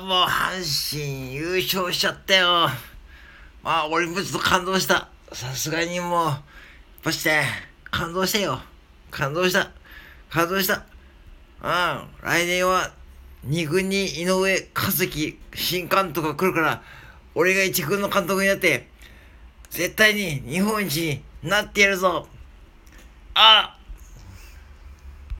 もう阪神優勝しちゃったよ。まあ、俺もちょっと感動した。さすがにもう、パして、感動したよ。感動した。感動した。うん、来年は、二軍に井上和樹新監督が来るから、俺が一軍の監督になって、絶対に日本一になってやるぞ。あ